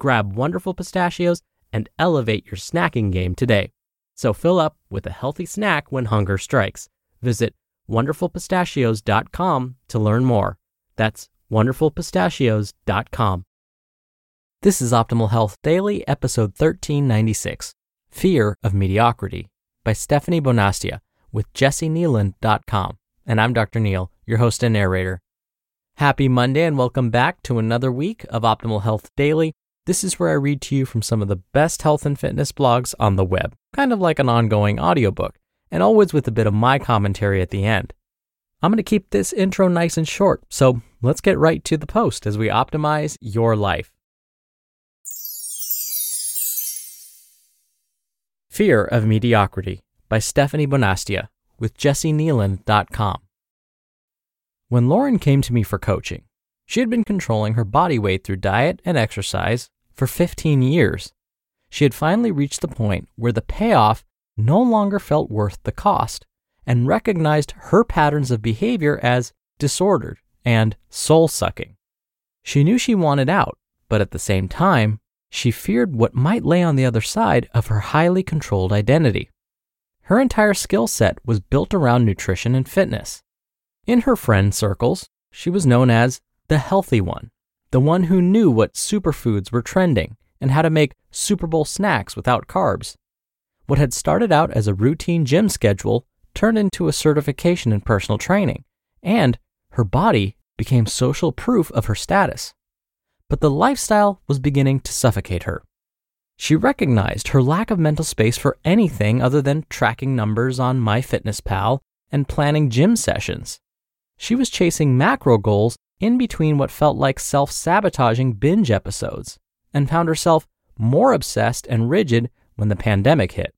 Grab Wonderful Pistachios and elevate your snacking game today. So fill up with a healthy snack when hunger strikes. Visit wonderfulpistachios.com to learn more. That's wonderfulpistachios.com. This is Optimal Health Daily, episode 1396 Fear of Mediocrity by Stephanie Bonastia with jessikneeland.com. And I'm Dr. Neal, your host and narrator. Happy Monday and welcome back to another week of Optimal Health Daily. This is where I read to you from some of the best health and fitness blogs on the web, kind of like an ongoing audiobook, and always with a bit of my commentary at the end. I'm going to keep this intro nice and short, so let's get right to the post as we optimize your life. Fear of Mediocrity by Stephanie Bonastia with jessikneeland.com. When Lauren came to me for coaching, she had been controlling her body weight through diet and exercise for 15 years. She had finally reached the point where the payoff no longer felt worth the cost and recognized her patterns of behavior as disordered and soul sucking. She knew she wanted out, but at the same time, she feared what might lay on the other side of her highly controlled identity. Her entire skill set was built around nutrition and fitness. In her friend circles, she was known as the healthy one, the one who knew what superfoods were trending and how to make Super Bowl snacks without carbs. What had started out as a routine gym schedule turned into a certification in personal training, and her body became social proof of her status. But the lifestyle was beginning to suffocate her. She recognized her lack of mental space for anything other than tracking numbers on MyFitnessPal and planning gym sessions. She was chasing macro goals in between what felt like self sabotaging binge episodes and found herself more obsessed and rigid when the pandemic hit.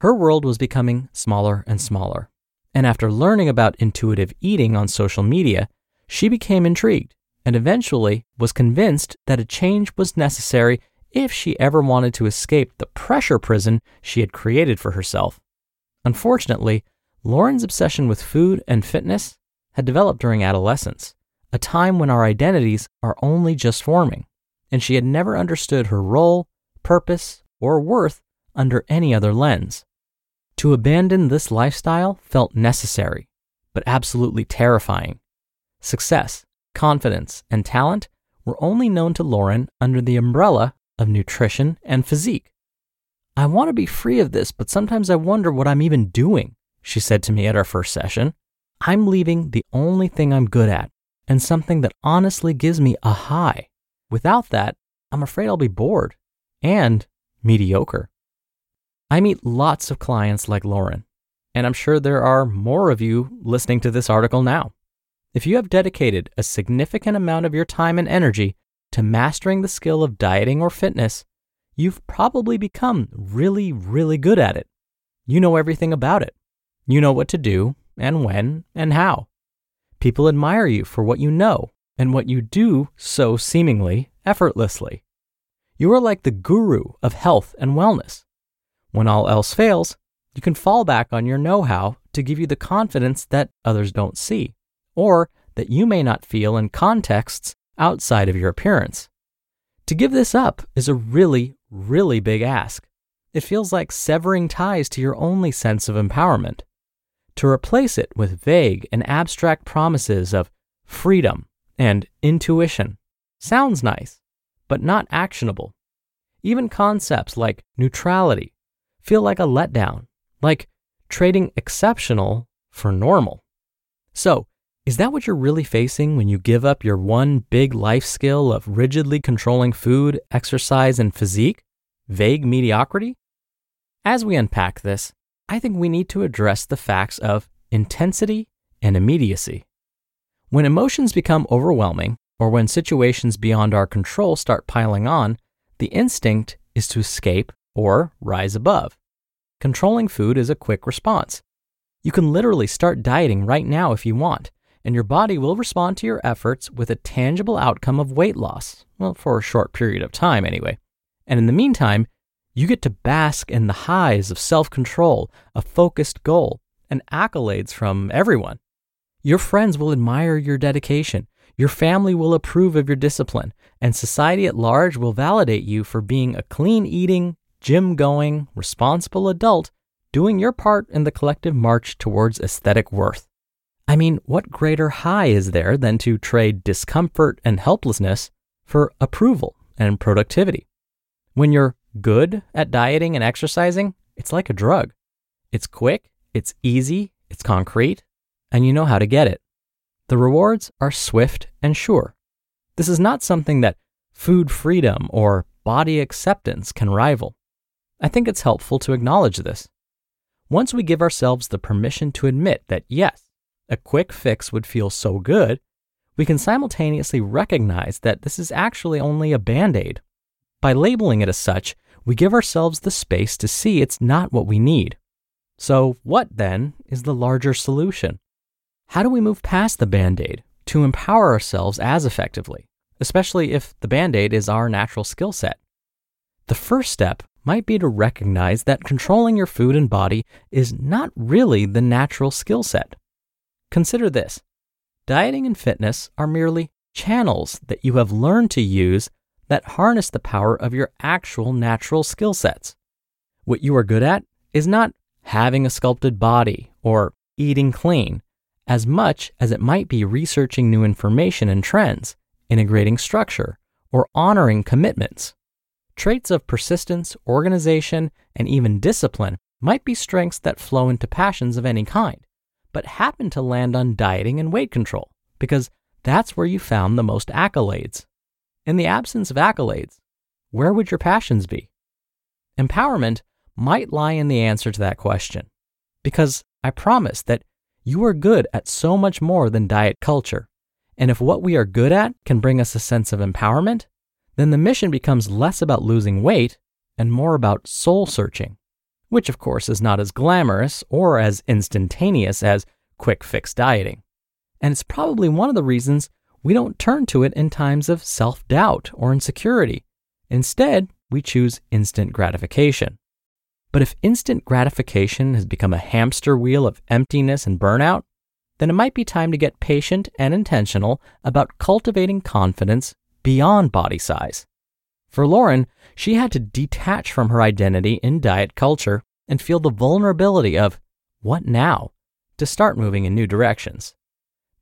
Her world was becoming smaller and smaller. And after learning about intuitive eating on social media, she became intrigued and eventually was convinced that a change was necessary if she ever wanted to escape the pressure prison she had created for herself. Unfortunately, Lauren's obsession with food and fitness had developed during adolescence, a time when our identities are only just forming, and she had never understood her role, purpose, or worth under any other lens. To abandon this lifestyle felt necessary, but absolutely terrifying. Success, confidence, and talent were only known to Lauren under the umbrella of nutrition and physique. I want to be free of this, but sometimes I wonder what I'm even doing, she said to me at our first session. I'm leaving the only thing I'm good at and something that honestly gives me a high. Without that, I'm afraid I'll be bored and mediocre. I meet lots of clients like Lauren, and I'm sure there are more of you listening to this article now. If you have dedicated a significant amount of your time and energy to mastering the skill of dieting or fitness, you've probably become really, really good at it. You know everything about it. You know what to do and when and how. People admire you for what you know and what you do so seemingly effortlessly. You are like the guru of health and wellness. When all else fails, you can fall back on your know how to give you the confidence that others don't see, or that you may not feel in contexts outside of your appearance. To give this up is a really, really big ask. It feels like severing ties to your only sense of empowerment. To replace it with vague and abstract promises of freedom and intuition sounds nice, but not actionable. Even concepts like neutrality feel like a letdown, like trading exceptional for normal. So, is that what you're really facing when you give up your one big life skill of rigidly controlling food, exercise, and physique? Vague mediocrity? As we unpack this, I think we need to address the facts of intensity and immediacy. When emotions become overwhelming, or when situations beyond our control start piling on, the instinct is to escape or rise above. Controlling food is a quick response. You can literally start dieting right now if you want, and your body will respond to your efforts with a tangible outcome of weight loss, well, for a short period of time anyway. And in the meantime, you get to bask in the highs of self control, a focused goal, and accolades from everyone. Your friends will admire your dedication, your family will approve of your discipline, and society at large will validate you for being a clean eating, gym going, responsible adult doing your part in the collective march towards aesthetic worth. I mean, what greater high is there than to trade discomfort and helplessness for approval and productivity? When you're good at dieting and exercising, it's like a drug. It's quick, it's easy, it's concrete, and you know how to get it. The rewards are swift and sure. This is not something that food freedom or body acceptance can rival. I think it's helpful to acknowledge this. Once we give ourselves the permission to admit that, yes, a quick fix would feel so good, we can simultaneously recognize that this is actually only a band aid. By labeling it as such, we give ourselves the space to see it's not what we need. So, what then is the larger solution? How do we move past the band aid to empower ourselves as effectively, especially if the band aid is our natural skill set? The first step might be to recognize that controlling your food and body is not really the natural skill set. Consider this dieting and fitness are merely channels that you have learned to use that harness the power of your actual natural skill sets. What you are good at is not having a sculpted body or eating clean, as much as it might be researching new information and trends, integrating structure, or honoring commitments. Traits of persistence, organization, and even discipline might be strengths that flow into passions of any kind, but happen to land on dieting and weight control because that's where you found the most accolades. In the absence of accolades, where would your passions be? Empowerment might lie in the answer to that question, because I promise that you are good at so much more than diet culture. And if what we are good at can bring us a sense of empowerment, then the mission becomes less about losing weight and more about soul searching, which of course is not as glamorous or as instantaneous as quick fix dieting. And it's probably one of the reasons we don't turn to it in times of self doubt or insecurity. Instead, we choose instant gratification. But if instant gratification has become a hamster wheel of emptiness and burnout, then it might be time to get patient and intentional about cultivating confidence beyond body size. For Lauren, she had to detach from her identity in diet culture and feel the vulnerability of what now to start moving in new directions.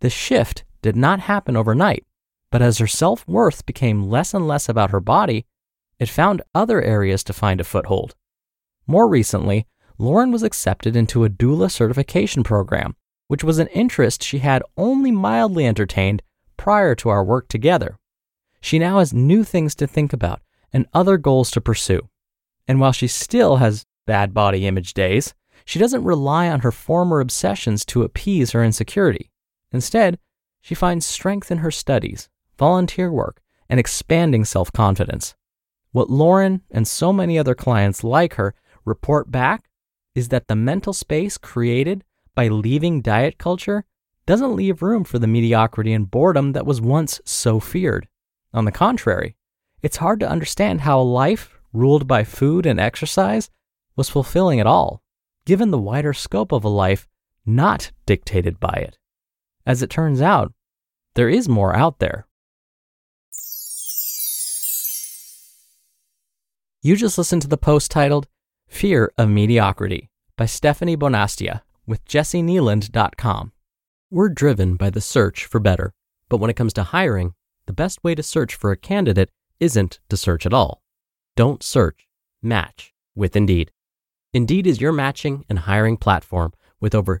The shift did not happen overnight, but as her self worth became less and less about her body, it found other areas to find a foothold. More recently, Lauren was accepted into a doula certification program, which was an interest she had only mildly entertained prior to our work together. She now has new things to think about and other goals to pursue. And while she still has bad body image days, she doesn't rely on her former obsessions to appease her insecurity. Instead, she finds strength in her studies, volunteer work, and expanding self confidence. What Lauren and so many other clients like her report back is that the mental space created by leaving diet culture doesn't leave room for the mediocrity and boredom that was once so feared. On the contrary, it's hard to understand how a life ruled by food and exercise was fulfilling at all, given the wider scope of a life not dictated by it. As it turns out, there is more out there. You just listened to the post titled Fear of Mediocrity by Stephanie Bonastia with jessikneeland.com. We're driven by the search for better, but when it comes to hiring, the best way to search for a candidate isn't to search at all. Don't search, match with Indeed. Indeed is your matching and hiring platform with over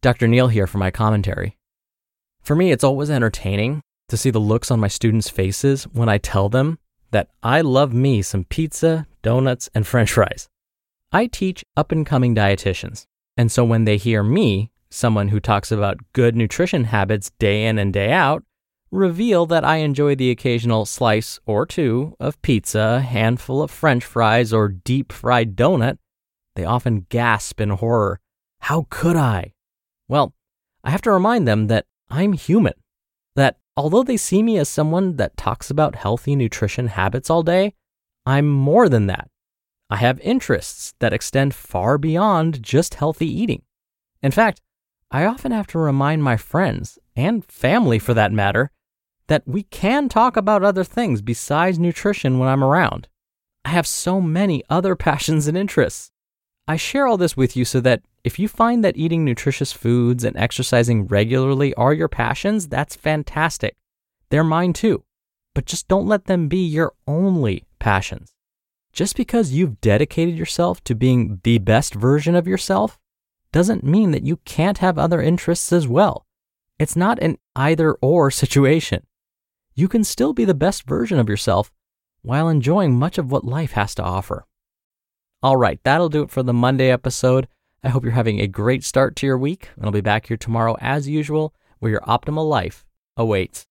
Dr. Neal here for my commentary. For me, it's always entertaining to see the looks on my students' faces when I tell them that I love me some pizza, donuts, and french fries. I teach up and coming dietitians, and so when they hear me, someone who talks about good nutrition habits day in and day out, reveal that I enjoy the occasional slice or two of pizza, a handful of french fries, or deep fried donut, they often gasp in horror. How could I? Well, I have to remind them that I'm human. That although they see me as someone that talks about healthy nutrition habits all day, I'm more than that. I have interests that extend far beyond just healthy eating. In fact, I often have to remind my friends, and family for that matter, that we can talk about other things besides nutrition when I'm around. I have so many other passions and interests. I share all this with you so that if you find that eating nutritious foods and exercising regularly are your passions, that's fantastic. They're mine too. But just don't let them be your only passions. Just because you've dedicated yourself to being the best version of yourself doesn't mean that you can't have other interests as well. It's not an either or situation. You can still be the best version of yourself while enjoying much of what life has to offer. All right, that'll do it for the Monday episode. I hope you're having a great start to your week, and I'll be back here tomorrow as usual where your optimal life awaits.